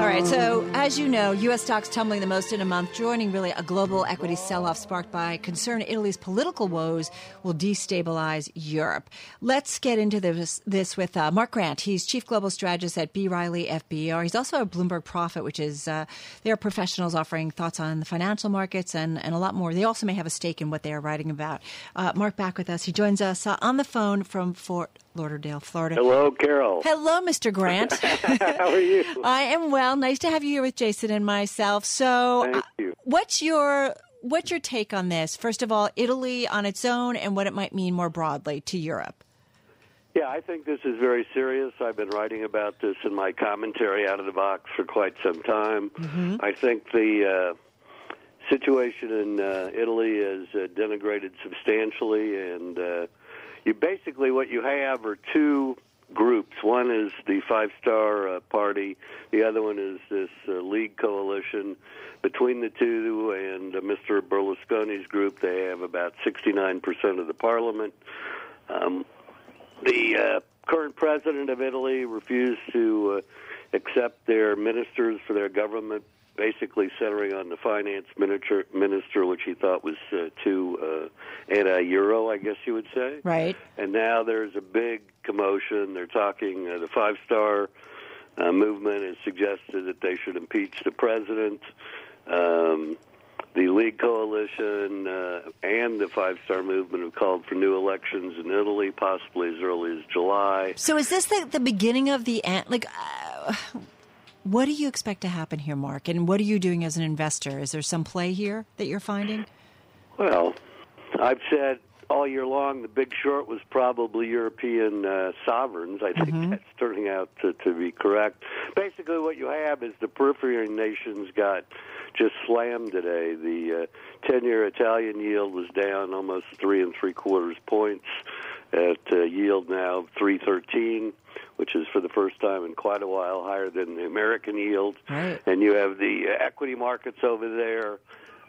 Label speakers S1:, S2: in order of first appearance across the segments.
S1: All right, so as you know, U.S. stocks tumbling the most in a month, joining really a global equity sell off sparked by concern Italy's political woes will destabilize Europe. Let's get into this, this with uh, Mark Grant. He's Chief Global Strategist at B. Riley FBR. He's also a Bloomberg Prophet, which is uh, they are professionals offering thoughts on the financial markets and, and a lot more. They also may have a stake in what they are writing about. Uh, Mark back with us. He joins us uh, on the phone from Fort Lauderdale, Florida.
S2: Hello, Carol.
S1: Hello, Mr. Grant.
S2: How are you?
S1: I am well. Nice to have you here with Jason and myself. So, uh, what's your what's your take on this? First of all, Italy on its own, and what it might mean more broadly to Europe.
S2: Yeah, I think this is very serious. I've been writing about this in my commentary out of the box for quite some time.
S1: Mm-hmm.
S2: I think the uh, situation in uh, Italy is uh, denigrated substantially, and uh, you basically what you have are two groups. One is the Five Star uh, Party. The other one is this uh, League coalition. Between the two and uh, Mr. Berlusconi's group, they have about 69% of the parliament. Um, the uh, current president of Italy refused to uh, accept their ministers for their government, basically centering on the finance minister, minister which he thought was uh, too uh, anti-euro, I guess you would say.
S1: Right.
S2: And now there's a big commotion. They're talking. Uh, the Five Star uh, movement has suggested that they should impeach the president. Um, the League Coalition uh, and the Five Star Movement have called for new elections in Italy, possibly as early as July.
S1: So, is this the, the beginning of the end? Like, uh, what do you expect to happen here, Mark? And what are you doing as an investor? Is there some play here that you're finding?
S2: Well, I've said all year long the big short was probably European uh, sovereigns. I think that's turning out to, to be correct. Basically, what you have is the periphery nations got just slammed today. The uh, 10 year Italian yield was down almost three and three quarters points at uh, yield now 313 which is for the first time in quite a while higher than the American yield.
S1: Right.
S2: And you have the equity markets over there.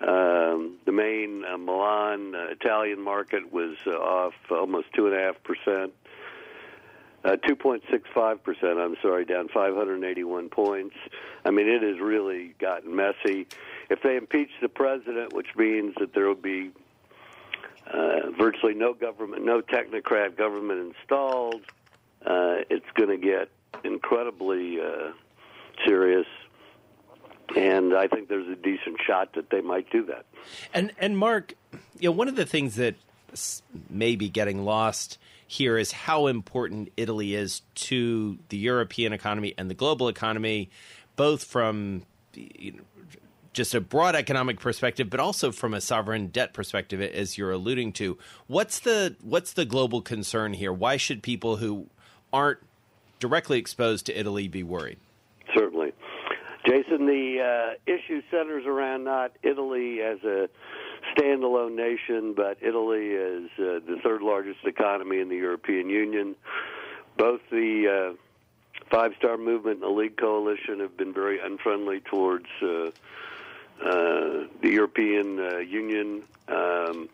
S2: Um, the main uh, Milan uh, Italian market was uh, off almost two and a half percent. Uh, 2.65 percent. I'm sorry, down 581 points. I mean, it has really gotten messy. If they impeach the president, which means that there will be uh, virtually no government, no technocrat government installed, uh, it's going to get incredibly serious. And I think there's a decent shot that they might do that.
S3: And and Mark, you know, one of the things that may be getting lost here is how important Italy is to the European economy and the global economy, both from you know, just a broad economic perspective, but also from a sovereign debt perspective, as you're alluding to. What's the what's the global concern here? Why should people who aren't directly exposed to Italy be worried?
S2: Jason, the uh, issue centers around not Italy as a standalone nation, but Italy as uh, the third largest economy in the European Union. Both the uh, Five Star Movement and the League Coalition have been very unfriendly towards uh, uh, the European uh, Union. Um,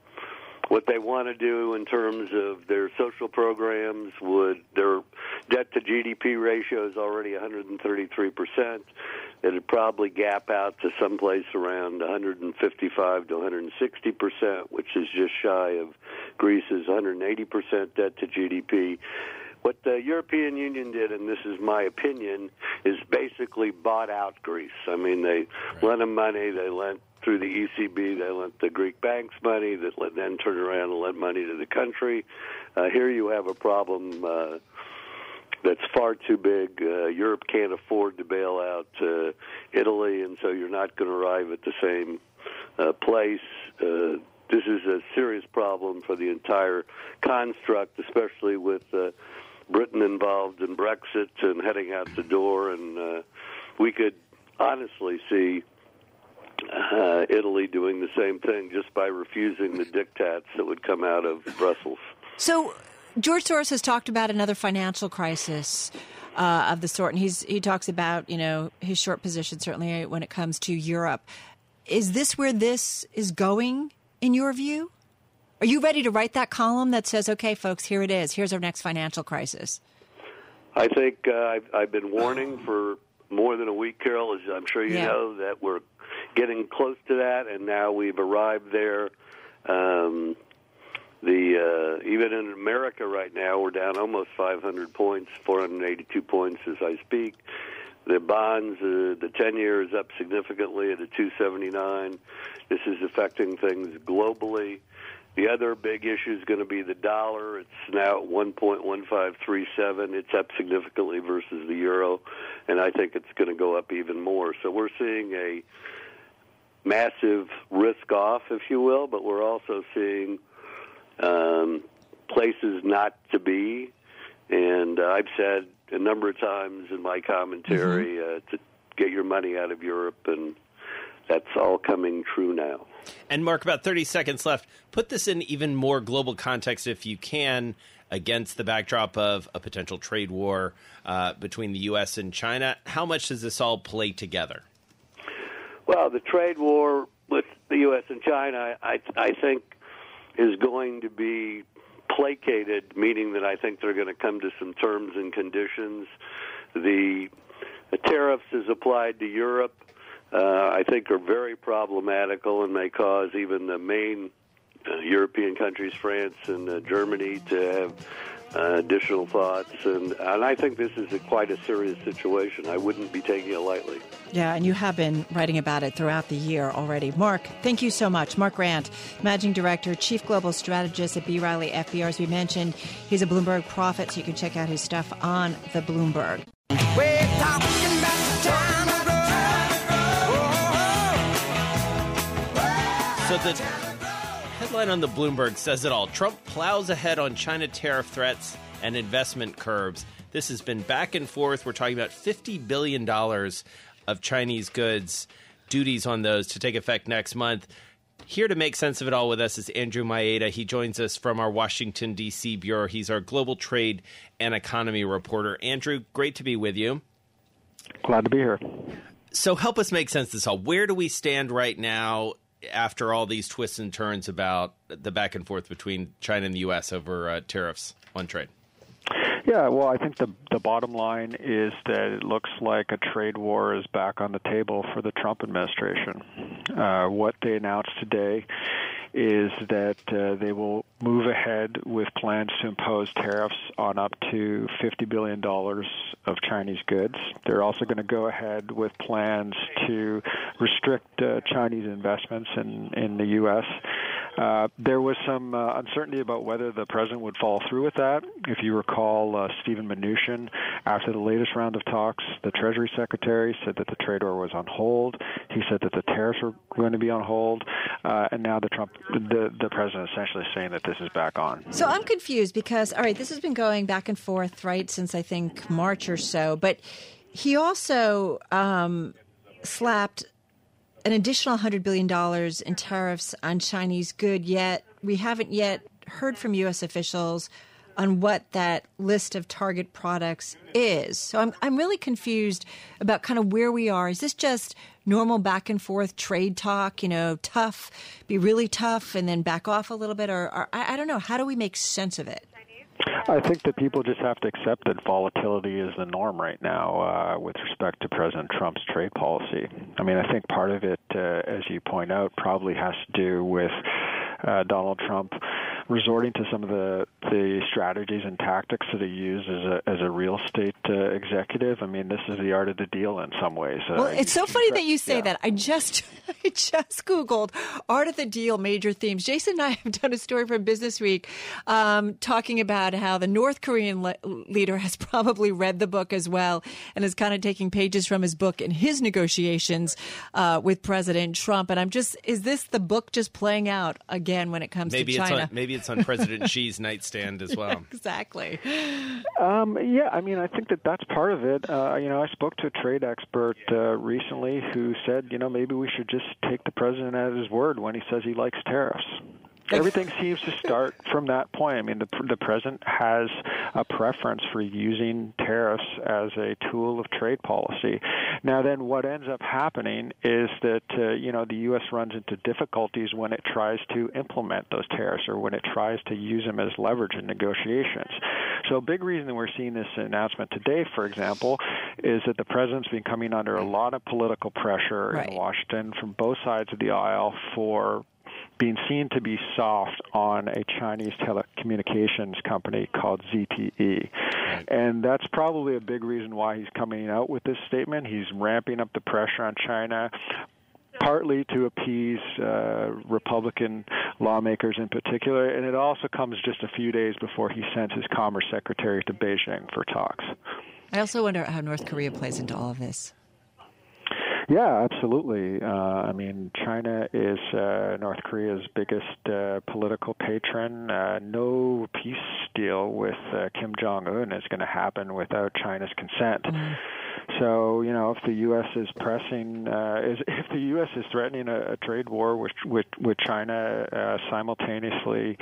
S2: what they want to do in terms of their social programs would their debt to GDP ratio is already 133 percent. It'd probably gap out to someplace around 155 to 160 percent, which is just shy of Greece's 180 percent debt to GDP. What the European Union did, and this is my opinion, is basically bought out Greece. I mean, they lent them money, they lent through the ECB, they lent the Greek banks money, that then turned around and lent money to the country. Uh, here you have a problem uh, that's far too big. Uh, Europe can't afford to bail out uh, Italy, and so you're not going to arrive at the same uh, place. Uh, this is a serious problem for the entire construct, especially with uh, Britain involved in Brexit and heading out the door, and uh, we could honestly see uh, Italy doing the same thing just by refusing the diktats that would come out of Brussels.
S1: So, George Soros has talked about another financial crisis. Uh, of the sort, and he's he talks about you know his short position certainly when it comes to Europe. Is this where this is going in your view? Are you ready to write that column that says, "Okay, folks, here it is. Here's our next financial crisis"?
S2: I think uh, I've, I've been warning for more than a week, Carol. As I'm sure you
S1: Yeah.
S2: know that we're getting close to that, and now we've arrived there. Um, the uh, even in America right now, we're down almost 500 points, 482 points as I speak. The bonds, uh, the 10 year is up significantly at a 279. This is affecting things globally. The other big issue is going to be the dollar. It's now at 1.1537. It's up significantly versus the euro, and I think it's going to go up even more. So we're seeing a massive risk off, if you will, but we're also seeing um, places not to be. And uh, I've said a number of times in my commentary uh, to get your money out of Europe, and that's all coming true now.
S3: And Mark, about 30 seconds left. Put this in even more global context, if you can, against the backdrop of a potential trade war uh, between the U.S. and China. How much does this all play together?
S2: Well, the trade war with the U.S. and China, I, I think, is going to be placated, meaning that I think they're going to come to some terms and conditions. The, the tariffs as applied to Europe, uh, I think, are very problematical and may cause even the main uh, European countries, France and uh, Germany, to have uh, additional thoughts. And, and I think this is a, quite a serious situation. I wouldn't be taking it lightly.
S1: Yeah, and you have been writing about it throughout the year already. Mark, thank you so much. Mark Grant, Managing Director, Chief Global Strategist at B. Riley FBR. As we mentioned, he's a Bloomberg prophet, so you can check out his stuff on the Bloomberg.
S4: We're talking about the time
S3: So the headline on the Bloomberg says it all. Trump plows ahead on China tariff threats and investment curbs. This has been back and forth. We're talking about $50 billion of Chinese goods, duties on those to take effect next month. Here to make sense of it all with us is Andrew Mayeda. He joins us from our Washington, D.C. bureau. He's our global trade and economy reporter. Andrew, great to be with you.
S5: Glad to be here.
S3: So help us make sense of this all. Where do we stand right now after all these twists and turns about the back and forth between China and the U.S. over uh, tariffs on trade?
S5: Yeah, well, I think the the bottom line is that it looks like a trade war is back on the table for the Trump administration. Uh, what they announced today is that uh, they will move ahead with plans to impose tariffs on up to $50 billion of Chinese goods. They're also going to go ahead with plans to restrict uh, Chinese investments in, in the U.S. Uh, there was some uh, uncertainty about whether the president would follow through with that. If you recall, uh, Steven Mnuchin, after the latest round of talks, the Treasury Secretary said that the trade war was on hold. He said that the tariffs were going to be on hold, uh, and now the Trump, the the president, essentially saying that this is back on.
S1: So I'm confused because, all right, this has been going back and forth, right, since I think March or so. But he also um, slapped an additional $100 billion in tariffs on Chinese good, yet we haven't yet heard from U.S. officials on what that list of target products is. So I'm, I'm really confused about kind of where we are. Is this just normal back and forth trade talk, you know, tough, be really tough, and then back off a little bit? Or, or I, I don't know. How do we make sense of it?
S5: I think that people just have to accept that volatility is the norm right now uh, with respect to President Trump's trade policy. I mean, I think part of it, uh, as you point out, probably has to do with uh, Donald Trump resorting to some of the the strategies and tactics that he used as a as a real estate uh, executive. I mean, this is the art of the deal in some ways. Uh,
S1: Well, it's so funny that you say
S5: yeah.
S1: that. I just I just googled art of the deal major themes. Jason and I have done a story for Business Week um, talking about how the North Korean le- leader has probably read the book as well and is kind of taking pages from his book in his negotiations uh, with President Trump. And I'm just is this the book just playing out again when it comes
S3: Maybe
S1: to
S3: it's
S1: China?
S3: on, maybe maybe it's on President Xi's nightstand as well.
S1: Exactly.
S5: Um, yeah, I mean, I think that that's part of it. Uh, you know, I spoke to a trade expert uh, recently who said, you know, maybe we should just take the president at his word when he says he likes tariffs. Everything seems to start from that point. I mean, the the president has a preference for using tariffs as a tool of trade policy. Now, then, what ends up happening is that uh, you know the U.S. runs into difficulties when it tries to implement those tariffs or when it tries to use them as leverage in negotiations. So, a big reason that we're seeing this announcement today, for example, is that the president's been coming under a lot of political pressure
S1: Right.
S5: in Washington from both sides of the aisle for being seen to be soft on a Chinese telecommunications company called ZTE. And that's probably a big reason why he's coming out with this statement. He's ramping up the pressure on China. Partly to appease uh, Republican lawmakers in particular, and it also comes just a few days before he sends his Commerce Secretary to Beijing for talks.
S1: I also wonder how North Korea plays into all of this.
S5: Yeah, absolutely. Uh, I mean, China is uh, North Korea's biggest uh, political patron. Uh, no peace deal with uh, Kim Jong Un is going to happen without China's consent. So, you know, if the U.S. is pressing, uh, is, if the U.S. is threatening a, a trade war with with, with China uh, simultaneously,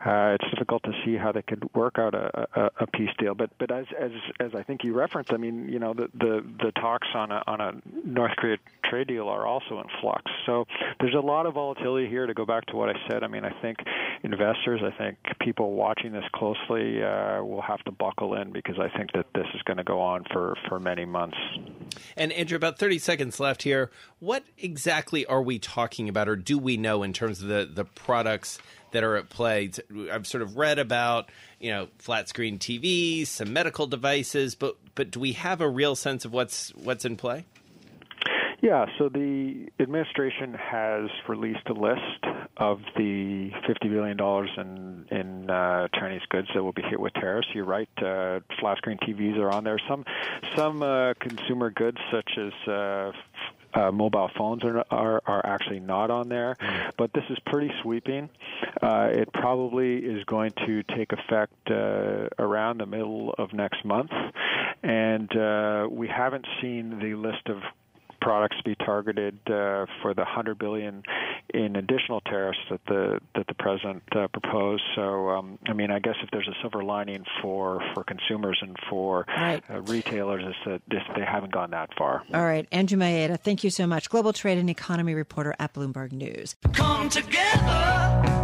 S5: uh, it's difficult to see how they could work out a, a, a peace deal. But but as as as I think you referenced, I mean, you know, the the, the talks on a on a North Korea trade deal are also in flux. So there's a lot of volatility here. To go back to what I said, I mean, I think investors, I think people watching this closely uh, will have to buckle in because I think that this is going to go on for for many months.
S3: And Andrew, about 30 seconds left here. What exactly are we talking about, or do we know in terms of the, the products that are at play? I've sort of read about, you know, flat screen TVs, some medical devices, but but do we have a real sense of what's what's in play?
S5: Yeah, so the administration has released a list of the $50 billion in, in uh, Chinese goods that will be hit with tariffs. You're right, uh, flat screen TVs are on there. Some, some uh, consumer goods, such as uh, mobile phones are, are are actually not on there, but this is pretty sweeping. Uh, it probably is going to take effect uh, around the middle of next month, and uh, we haven't seen the list of products to be targeted uh, for the 100 billion in additional tariffs that the that the president uh, proposed. So, um, I mean, I guess if there's a silver lining for for consumers and for
S1: Right.
S5: uh, retailers, is that this, they haven't gone that far.
S1: All right, Andrew Mayeda, thank you so much. Global trade and economy reporter at Bloomberg News.
S4: Come together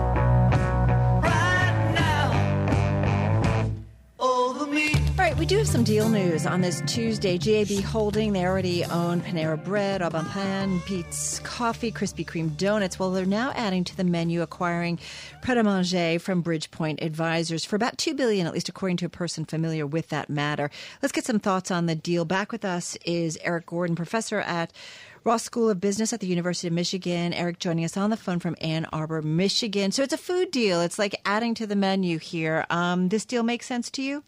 S1: we do have some deal news on this Tuesday. JAB Holding, they already own Panera Bread, Au Bon Pain, Peet's Coffee, Krispy Kreme Donuts. Well, they're now adding to the menu, acquiring Pret a Manger from Bridgepoint Advisors for about 2 billion, at least according to a person familiar with that matter. Let's get some thoughts on the deal. Back with us is Erik Gordon, professor at Ross School of Business at the University of Michigan. Erik joining us on the phone from Ann Arbor, Michigan. So it's a food deal. It's like adding to the menu here. Um, this deal makes sense to you?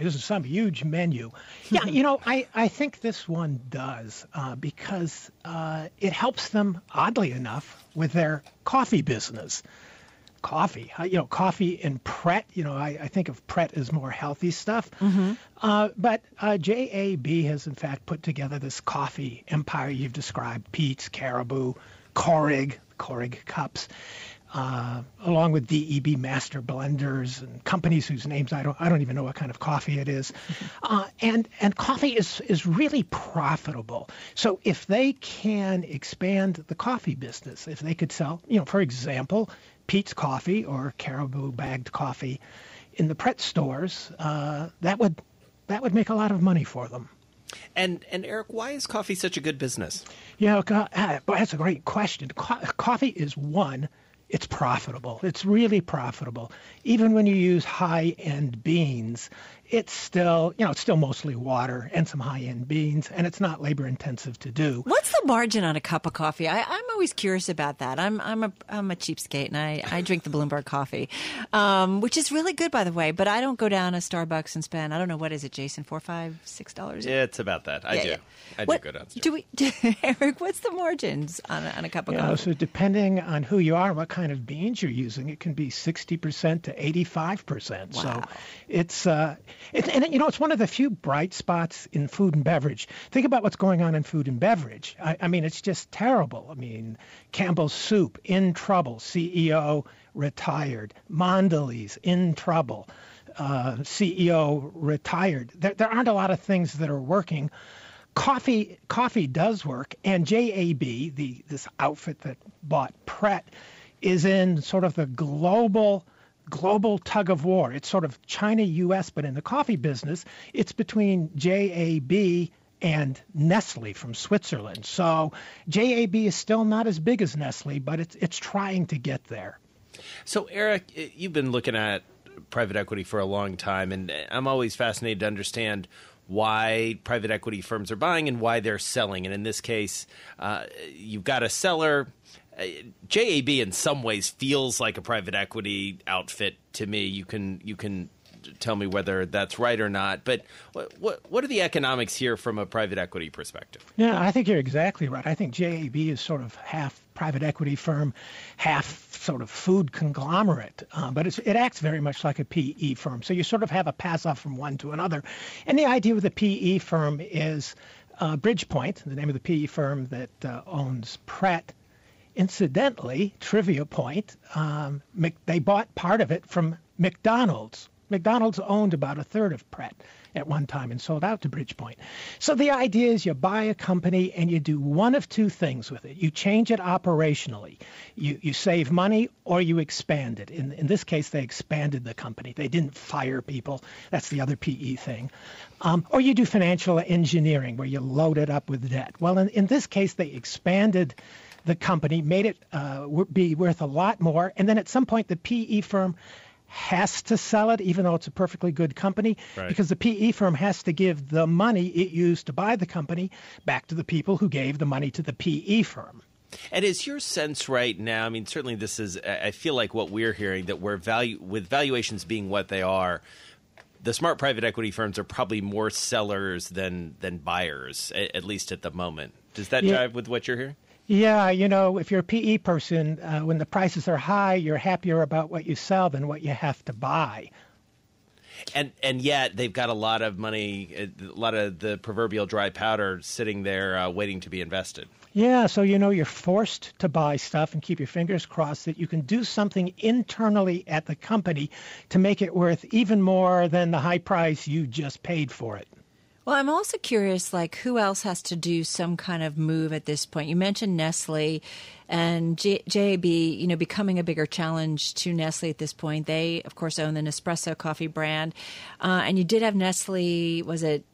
S6: This is some huge menu. Yeah, you know, I, I think this one does uh, because uh, it helps them, oddly enough, with their coffee business. Coffee, uh, you know, coffee and Pret, you know, I, I think of Pret as more healthy stuff. Uh, but uh, JAB has, in fact, put together this coffee empire you've described Peet's, Caribou, Keurig, Keurig cups uh, along with DE Master Blenders and companies whose names I don't I don't even know what kind of coffee it is, uh, and and coffee is is really profitable. So if they can expand the coffee business, if they could sell, you know, for example, Peet's Coffee or Caribou bagged coffee in the Pret stores, uh, that would that would make a lot of money for them.
S3: And and Erik, why is coffee such a good business?
S6: You know, boy, that's a great question. Co- coffee is one. It's profitable. It's really profitable. Even when you use high-end beans, it's still, you know, it's still mostly water and some high-end beans, and it's not labor-intensive to do.
S1: What's the margin on a cup of coffee? I, I'm always curious about that. I'm I'm a I'm a cheapskate and I, I drink the Bloomberg coffee, um, which is really good by the way. But I don't go down to Starbucks and spend I don't know what is it, Jason, four, five, six dollars.
S3: Yeah, It's about that. I
S1: Yeah,
S3: do.
S1: yeah.
S3: I
S1: What-
S3: do go downstairs.
S1: Do we, Eric? What's the margins on a, on a cup of
S6: You know,
S1: coffee?
S6: so depending on who you are, what kind kind of beans you're using, it can be 60% to 85%.
S1: Wow.
S6: So it's, uh, and you know, it's one of the few bright spots in food and beverage. Think about what's going on in food and beverage. I, I mean, it's just terrible. I mean, Campbell's Soup in trouble, CEO retired, Mondelez in trouble. Uh, CEO retired. There, there aren't a lot of things that are working coffee coffee does work and JAB the this outfit that bought Pret is in sort of the global global tug of war it's sort of China US but in the coffee business it's between JAB and Nestle from Switzerland so JAB is still not as big as Nestle but it's it's trying to get there
S3: So, Erik, you've been looking at private equity for a long time, and I'm always fascinated to understand why private equity firms are buying and why they're selling. And in this case, uh, you've got a seller. JAB in some ways feels like a private equity outfit to me. You can you can tell me whether that's right or not. But what what, what are the economics here from a private equity perspective?
S6: Yeah, I think you're exactly right. I think JAB is sort of half private equity firm, half sort of food conglomerate, uh, but it acts very much like a PE firm. So you sort of have a pass off from one to another. And the idea with a PE firm is uh, Bridgepoint, the name of the PE firm that uh, owns Pret. Incidentally, trivia point, um, they bought part of it from McDonald's. McDonald's owned about a third of Pret at one time and sold out to Bridgepoint. So the idea is you buy a company and you do one of two things with it. You change it operationally. You, you save money or you expand it. In, in this case, they expanded the company. They didn't fire people. That's the other PE thing. Um, or you do financial engineering where you load it up with debt. Well, in, in this case, they expanded the company, made it uh, be worth a lot more, and then at some point the PE firm has to sell it, even though it's a perfectly good company,
S3: Right.
S6: because the PE firm has to give the money it used to buy the company back to the people who gave the money to the PE firm.
S3: And is your sense right now? I mean, certainly this is. I feel like what we're hearing that we're value with valuations being what they are. The smart private equity firms are probably more sellers than than buyers, at least at the moment. Does that
S6: Yeah.
S3: jive with what you're hearing?
S6: Yeah, you know, if you're a PE person, uh, when the prices are high, you're happier about what you sell than what you have to buy.
S3: And and yet they've got a lot of money, a lot of the proverbial dry powder sitting there uh, waiting to be invested.
S6: Yeah, so you know you're forced to buy stuff and keep your fingers crossed that you can do something internally at the company to make it worth even more than the high price you just paid for it.
S1: Well, I'm also curious, like, who else has to do some kind of move at this point? You mentioned Nestle and JAB, you know, becoming a bigger challenge to Nestle at this point. They, of course, own the Nespresso coffee brand. Uh, and you did have Nestle, was it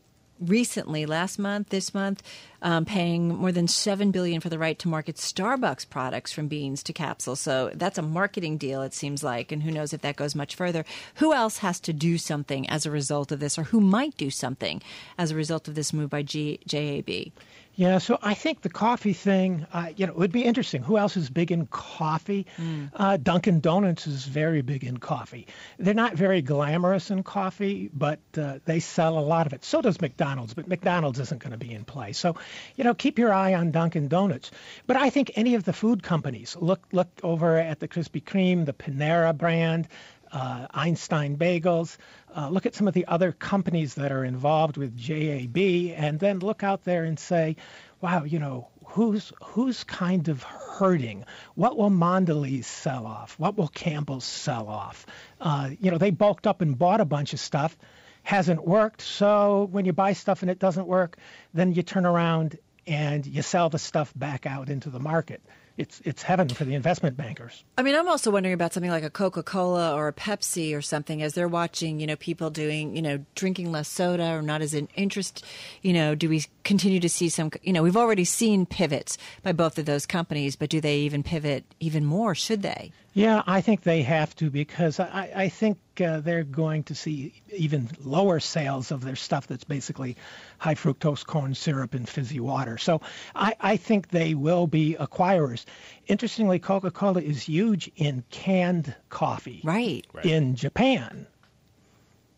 S1: recently, last month, this month, um, paying more than seven billion for the right to market Starbucks products from beans to capsules. So that's a marketing deal, it seems like, and who knows if that goes much further. Who else has to do something as a result of this, or who might do something as a result of this move by G- JAB?
S6: Yeah, so I think the coffee thing, uh, you know, it would be interesting. Who else is big in coffee? Uh, Dunkin' Donuts is very big in coffee. They're not very glamorous in coffee, but uh, they sell a lot of it. So does McDonald's, but McDonald's isn't going to be in play. So, you know, keep your eye on Dunkin' Donuts. But I think any of the food companies, look look over at the Krispy Kreme, the Panera brand, uh, Einstein Bagels. Uh, look at some of the other companies that are involved with JAB, and then look out there and say, "Wow, you know, who's who's kind of hurting? What will Mondelez sell off? What will Campbell sell off? Uh, you know, they bulked up and bought a bunch of stuff, hasn't worked. So when you buy stuff and it doesn't work, then you turn around and you sell the stuff back out into the market. It's it's heaven for the investment bankers.
S1: I mean, I'm also wondering about something like a Coca Cola or a Pepsi or something as they're watching, you know, people doing, you know, drinking less soda or not as an interest. You know, do we continue to see some, you know, we've already seen pivots by both of those companies, but do they even pivot even more? Should they?
S6: Yeah, I think they have to because I, I think uh, they're going to see even lower sales of their stuff that's basically high fructose corn syrup and fizzy water. So I, I think they will be acquirers. Interestingly, Coca Cola is huge in canned coffee
S1: Right.
S6: in Japan.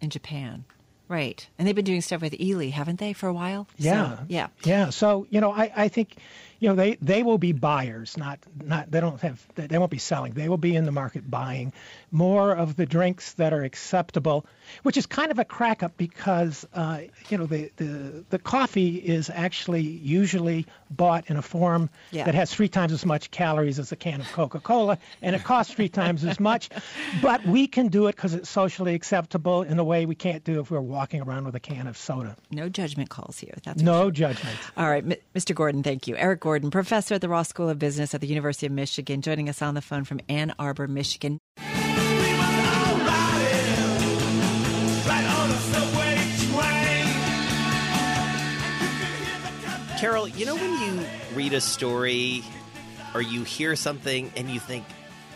S1: In Japan. Right. And they've been doing stuff with Ely, haven't they, for a while?
S6: Yeah.
S1: So, yeah.
S6: Yeah. So, you know, I, I think you know they they will be buyers not not they don't have they won't be selling. They will be in the market buying more of the drinks that are acceptable which is kind of a crack up because uh, you know the, the the coffee is actually usually bought in a form
S1: Yeah.
S6: that has three times as much calories as a can of Coca-Cola and it costs three times as much but we can do it because it's socially acceptable in a way we can't do if we're walking around with a can of soda
S1: No judgment calls here. That's
S6: no judgment
S1: All right, M- Mr. Gordon, thank you. Erik Gordon, professor at the Ross School of Business at the University of Michigan, joining us on the phone from Ann Arbor, Michigan.
S3: Carol, you know when you read a story or you hear something and you think,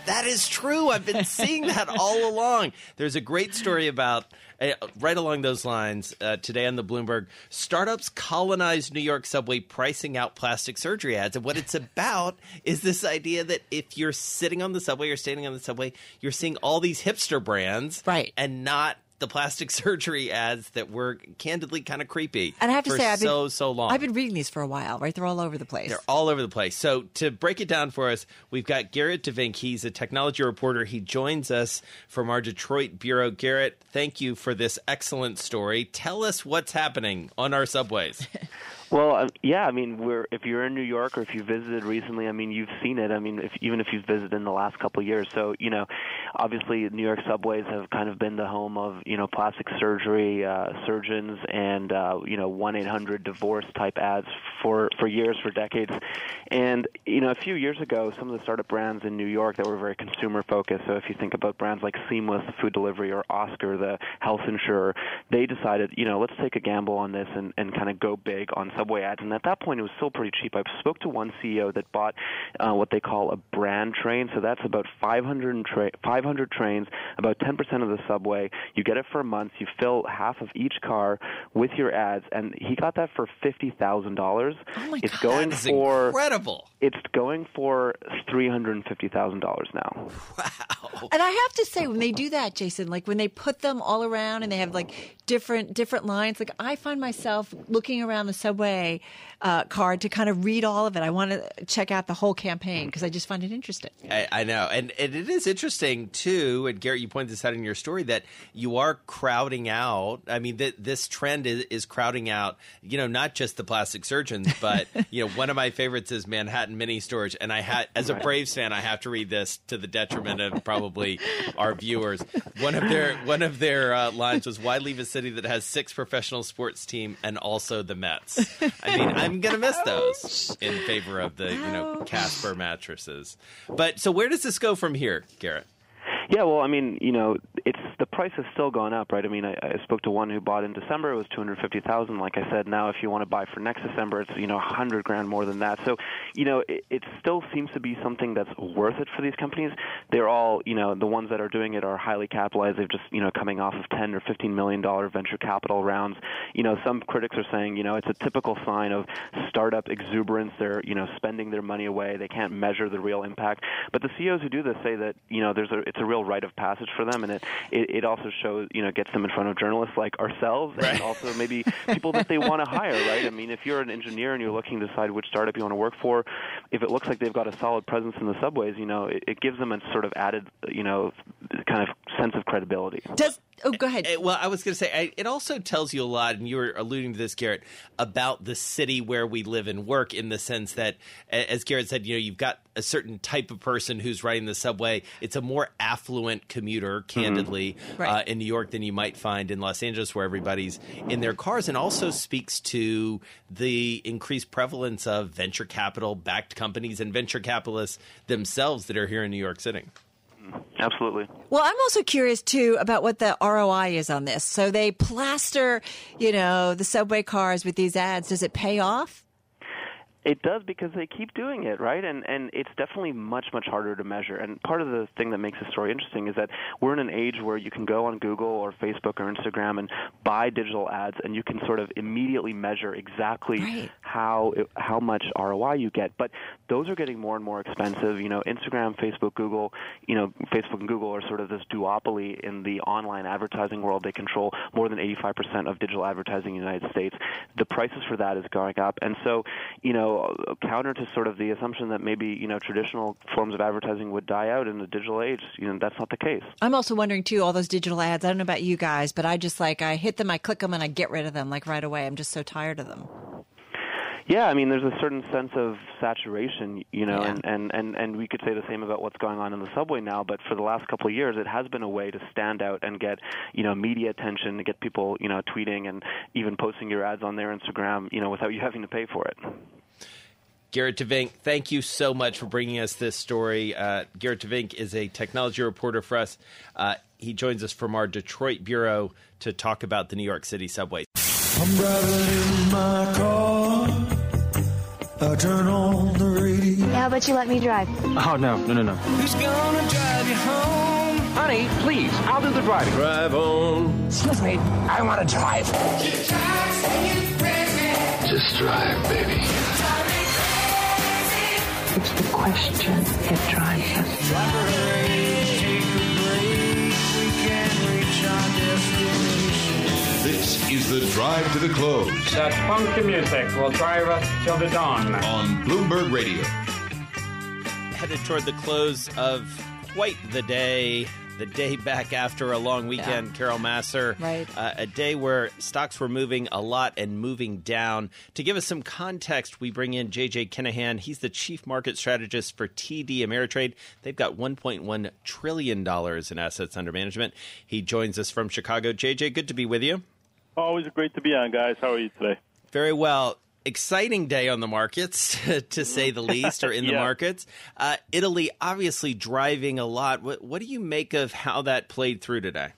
S3: that is true. I've been seeing that all along. There's a great story about, uh, right along those lines, uh, today on the Bloomberg startups colonize New York subway pricing out plastic surgery ads. And what it's about is this idea that if you're sitting on the subway or standing on the subway, you're seeing all these hipster brands.
S1: Right.
S3: And not the plastic surgery ads that were candidly kind of creepy.
S1: And I have to
S3: for
S1: say, I've been,
S3: so, so long.
S1: I've been reading these for a while, right? They're all over the place.
S3: They're all over the place. So to break it down for us, we've got Gerrit De Vynck. He's a technology reporter. He joins us from our Detroit bureau. Gerrit, thank you for this excellent story. Tell us what's happening on our subways.
S7: Well, yeah, I mean, we're if you're in New York or if you visited recently, I mean, you've seen it. I mean, if, even if you've visited in the last couple of years. So, you know, obviously, New York subways have kind of been the home of you know plastic surgery uh, surgeons and uh, you know one eight hundred divorce type ads for for years, for decades. And you know, a few years ago, some of the startup brands in New York that were very consumer focused. So, if you think about brands like Seamless Food Delivery or Oscar, the health insurer, they decided, you know, let's take a gamble on this and, and kind of go big on subway ads. And at that point, it was still pretty cheap. I spoke to one CEO that bought uh, what they call a brand train. So that's about 500, and tra- 500 trains, about 10% of the subway. You get it for a month. You fill half of each car with your ads, and he got that for fifty thousand dollars.
S1: Oh my
S7: it's
S1: God,
S7: going
S3: That's
S7: for
S3: incredible.
S7: it's going for three hundred and fifty thousand dollars now. Wow!
S1: And I have to say, when they do that, Jason, like when they put them all around and they have like different different lines, like I find myself looking around the subway uh, card to kind of read all of it. I want to check out the whole campaign because I just find it interesting.
S3: I, I know, and, and it is interesting too. And Gerrit, you pointed this out in your story that you are crowding out. I mean, th- this trend is, is crowding out. You know, not just the plastic surgeons, but you know, one of my favorites is Manhattan Mini Storage, and I had, as a Braves fan, I have to read this to the detriment of probably our viewers. One of their one of their uh, lines was, "Why leave a city that has six professional sports team and also the Mets?" I mean, I'm gonna miss those in favor of the you know Casper mattresses. But so where does this go from here, Gerrit?
S7: Yeah, well, I mean, you know, it's the price has still gone up, right? I mean, I, I spoke to one who bought in December; it was two hundred fifty thousand. Like I said, now if you want to buy for next December, it's you know a hundred grand more than that. So, you know, it, it still seems to be something that's worth it for these companies. They're all, you know, the ones that are doing it are highly capitalized. They've just, you know, coming off of ten or fifteen million dollar venture capital rounds. You know, some critics are saying, you know, it's a typical sign of startup exuberance. They're, you know, spending their money away. They can't measure the real impact. But the CEOs who do this say that, you know, there's a it's a real rite of passage for them, and it it, it also shows, you know, gets them in front of journalists like ourselves, and also maybe people that they want to hire, right? I mean, if you're an engineer and you're looking to decide which startup you want to work for, if it looks like they've got a solid presence in the subways, you know, it, it gives them a sort of added, you know, kind of sense of credibility.
S1: Does oh, go ahead.
S3: Eh, Well, I was going to say, I, it also tells you a lot, and you were alluding to this, Gerrit, about the city where we live and work in the sense that, as Gerrit said, you know, you've got a certain type of person who's riding the subway. It's a more affluent commuter, candidly,
S1: Right.
S3: uh, in New York than you might find in Los Angeles, where everybody's in their cars, and also speaks to the increased prevalence of venture capital backed companies and venture capitalists themselves that are here in New York City.
S7: Absolutely.
S1: Well, I'm also curious too about what the ROI is on this. So they plaster, you know, the subway cars with these ads. Does it pay off?
S7: It does because they keep doing it, right? And and it's definitely much much harder to measure. And part of the thing that makes the story interesting is that we're in an age where you can go on Google or Facebook or Instagram and buy digital ads, and you can sort of immediately measure exactly
S1: Right.
S7: how how much ROI you get. But those are getting more and more expensive. You know, Instagram, Facebook, Google. You know, Facebook and Google are sort of this duopoly in the online advertising world. They control more than 85% of digital advertising in the United States. The prices for that is going up, and so you know counter to sort of the assumption that maybe you know traditional forms of advertising would die out in the digital age. You know that's not the case.
S1: I'm also wondering too, all those digital ads. I don't know about you guys, but I just like I hit them, I click them, and I get rid of them like right away. I'm just so tired of them.
S7: Yeah, I mean, there's a certain sense of saturation, you know,
S1: Yeah.
S7: and, and, and, and we could say the same about what's going on in the subway now. But for the last couple of years, it has been a way to stand out and get, you know, media attention, to get people, you know, tweeting and even posting your ads on their Instagram, you know, without you having to pay for it.
S3: Gerrit De Vynck, thank you so much for bringing us this story. Uh, Gerrit De Vynck is a technology reporter for us. Uh, he joins us from our Detroit bureau to talk about the New York City subway.
S4: I'm driving in my car. I turn on the radio.
S8: How about you let me drive?
S9: Oh, no, no, no, no.
S4: Who's gonna drive you home?
S9: Honey, please, I'll do the driving.
S4: Drive on.
S9: Excuse me, I want to drive.
S10: Just drive, baby.
S8: It's the question that drives us.
S10: This is the drive to the close
S9: That funky music will drive us till the dawn.
S10: on Bloomberg Radio.
S3: Headed toward the close of quite the day. The day back after a long weekend, Carol Massar.
S1: Right.
S3: Uh, a day where stocks were moving a lot and moving down. To give us some context, we bring in JJ Kinahan. He's the chief market strategist for TD Ameritrade. They've got $1.1 trillion in assets under management. He joins us from Chicago. JJ, good to be with you.
S11: Always great to be on, guys. How are you today?
S3: Very well. Exciting day on the markets, to say the least, or in the
S11: Yeah.
S3: markets. Uh, Italy obviously driving a lot. What, what do you make of how that played through today?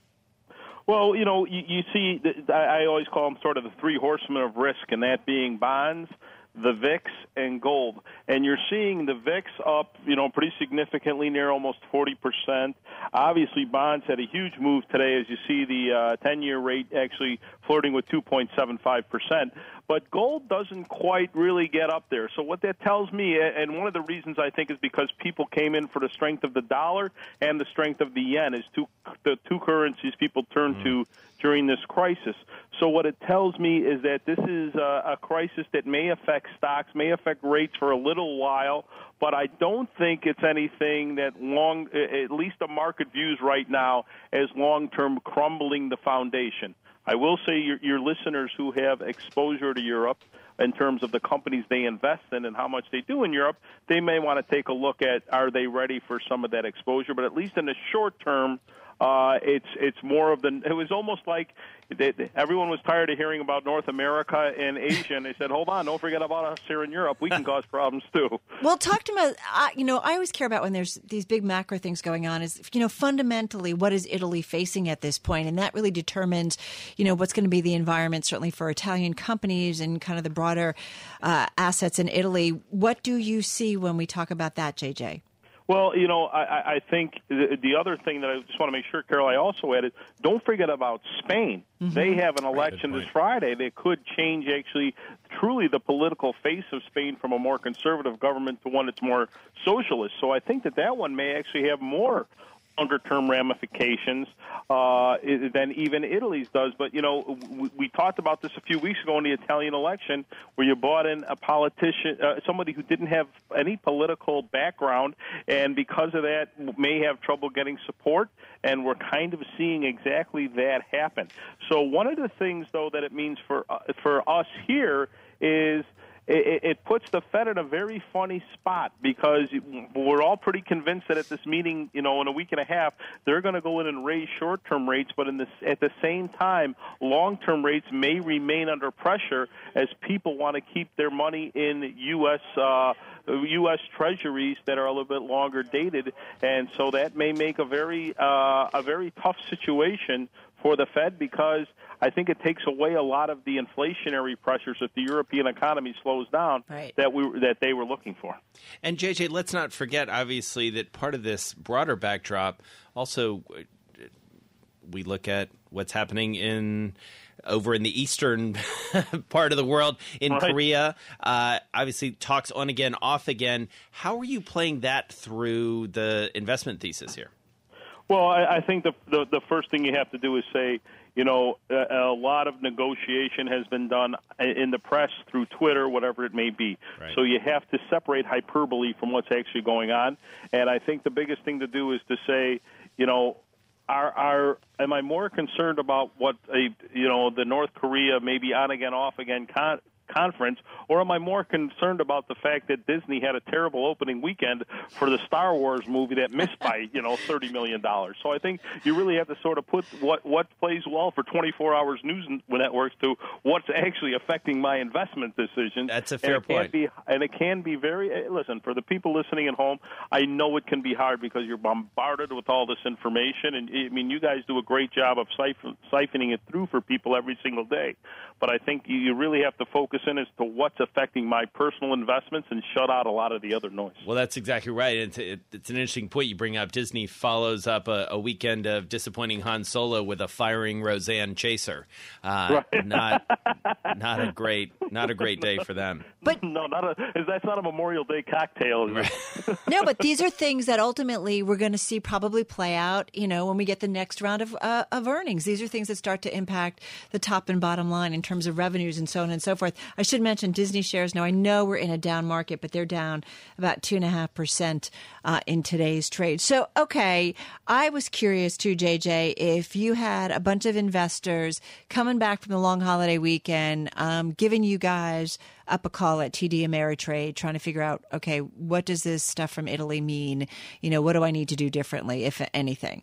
S11: Well, you know, you, you see, I I always call them sort of the three horsemen of risk, and that being bonds, the VIX, and gold. And you're seeing the VIX up, you know, pretty significantly, near almost 40%. Obviously, bonds had a huge move today as you see the uh, 10-year rate actually flirting with 2.75%. But gold doesn't quite really get up there. So what that tells me, and one of the reasons I think is because people came in for the strength of the dollar and the strength of the yen, is two the two currencies people turn hmm. to during this crisis. So what it tells me is that this is a, a crisis that may affect stocks, may affect rates for a little while, but I don't think it's anything that long, at least the market views right now as long-term crumbling the foundation. I will say your, your listeners who have exposure to Europe in terms of the companies they invest in and how much they do in Europe, they may want to take a look at are they ready for some of that exposure. But at least in the short term, uh, it's it's more of the. It was almost like they, they- everyone was tired of hearing about North America and Asia, and they said, "Hold on, don't forget about us here in Europe. We can cause problems too."
S1: Well, talk to me. I you know, I always care about when there's these big macro things going on. Is you know, fundamentally, what is Italy facing at this point, and that really determines, you know, what's going to be the environment certainly for Italian companies and kind of the broader uh, assets in Italy. What do you see when we talk about that, JJ?
S11: Well, you know, I, I- I think the, the other thing that I just want to make sure, Carol, I also added, don't forget about Spain. Mm-hmm. They have an election this Friday that could change actually truly the political face of Spain from a more conservative government to one that's more socialist. So I think that that one may actually have more longer term ramifications uh, than even Italy's does. But you know, we, we talked about this a few weeks ago in the Italian election, where you brought in a politician, uh, somebody who didn't have any political background, and because of that, may have trouble getting support. And we're kind of seeing exactly that happen. So one of the things, though, that it means for uh, for us here is it, it puts the Fed in a very funny spot because we're all pretty convinced that at this meeting, you know, in a week and a half, they're going to go in and raise short-term rates, but in this, at the same time, long-term rates may remain under pressure as people want to keep their money in U.S. Uh, U.S. Treasuries that are a little bit longer dated, and so that may make a very uh, a very tough situation for the Fed because I think it takes away a lot of the inflationary pressures if the European economy slows down
S1: Right.
S11: that we that they were looking for.
S3: And JJ, let's not forget, obviously, that part of this broader backdrop also we look at what's happening in over in the eastern part of the world in
S11: Right.
S3: Korea. Uh, obviously, talks on again, off again. How are you playing that through the investment thesis here?
S11: Well, I, I think the, the the first thing you have to do is say, you know, a, a lot of negotiation has been done in the press through Twitter, whatever it may be.
S3: Right.
S11: So you have to separate hyperbole from what's actually going on. And I think the biggest thing to do is to say, you know, are are am I more concerned about what a you know the North Korea maybe on again off again con- conference, or am I more concerned about the fact that Disney had a terrible opening weekend for the Star Wars movie that missed by you know thirty million dollars? So I think you really have to sort of put what what plays well for twenty four hours news networks to what's actually affecting my investment decisions.
S3: That's a fair
S11: and
S3: point.
S11: Be, and it can be very eh, listen for the people listening at home. I know it can be hard because you're bombarded with all this information, and I mean you guys do a great job of siphon, siphoning it through for people every single day. But I think you really have to focus in as to what's affecting my personal investments and shut out a lot of the other noise.
S3: Well, that's exactly right. It's, it, it's an interesting point you bring up. Disney follows up a, a weekend of disappointing Han Solo with a firing Roseanne Chaser. Uh,
S11: Right.
S3: Not not a great not a great day for them.
S1: But
S11: no, not a. That's not a Memorial Day cocktail. is
S1: no, but these are things that ultimately we're going to see probably play out. You know, when we get the next round of uh, of earnings, these are things that start to impact the top and bottom line in terms of revenues and so on and so forth. I should mention Disney shares. Now I know we're in a down market, but they're down about two and a half percent uh, in today's trade. So, okay, I was curious too, JJ, if you had a bunch of investors coming back from the long holiday weekend, um, giving you guys up a call at TD Ameritrade, trying to figure out, okay, what does this stuff from Italy mean? You know, what do I need to do differently, if anything?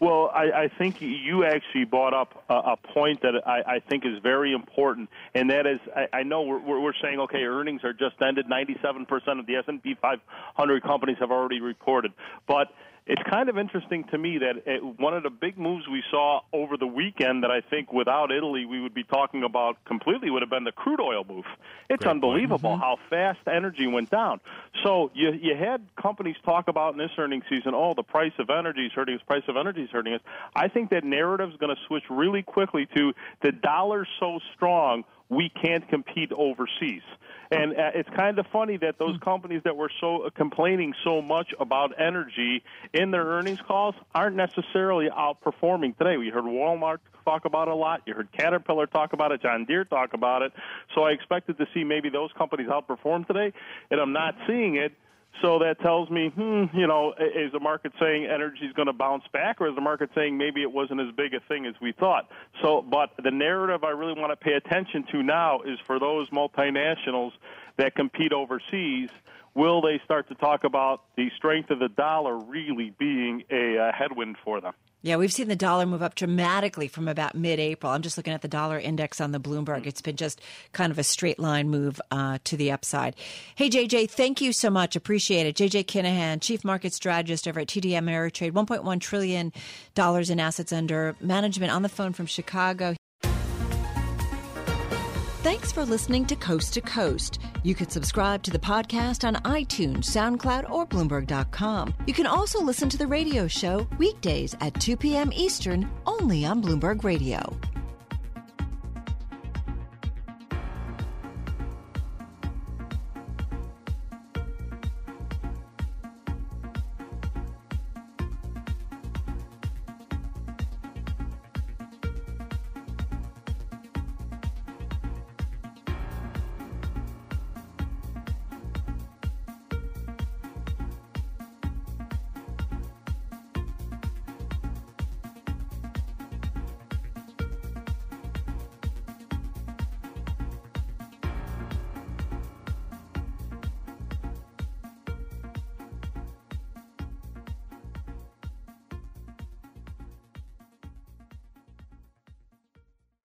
S11: Well, I, I think you actually brought up a, a point that I, I think is very important, and that is, I, I know we're, we're saying, okay, earnings are just ended. Ninety-seven percent of the S and P 500 companies have already reported, but it's kind of interesting to me that it, one of the big moves we saw over the weekend that I think without Italy we would be talking about completely would have been the crude oil move. It's unbelievable mm-hmm. how fast energy went down. So you you had companies talk about in this earnings season, oh, the price of energy is hurting us, price of energy is hurting us. I think that narrative is going to switch really quickly to the dollar's so strong we can't compete overseas. And uh, it's kind of funny that those companies that were so uh, complaining so much about energy in their earnings calls aren't necessarily outperforming today. We heard Walmart talk about it a lot. You heard Caterpillar talk about it. John Deere talk about it. So I expected to see maybe those companies outperform today, and I'm not seeing it. So that tells me, hmm, you know, is the market saying energy is going to bounce back, or is the market saying maybe it wasn't as big a thing as we thought? So, but the narrative I really want to pay attention to now is for those multinationals that compete overseas. Will they start to talk about the strength of the dollar really being a, uh headwind for them?
S1: Yeah, we've seen the dollar move up dramatically from about mid-April. I'm just looking at the dollar index on the Bloomberg. It's been just kind of a straight line move uh, to the upside. Hey, JJ, thank you so much. Appreciate it. JJ Kinahan, Chief Market Strategist over at TD Ameritrade, $1.1 trillion in assets under management on the phone from Chicago. Thanks for listening to Coast to Coast. You can subscribe to the podcast on iTunes, SoundCloud, or Bloomberg.com. You can also listen to the radio show weekdays at 2 p.m. Eastern only on Bloomberg Radio.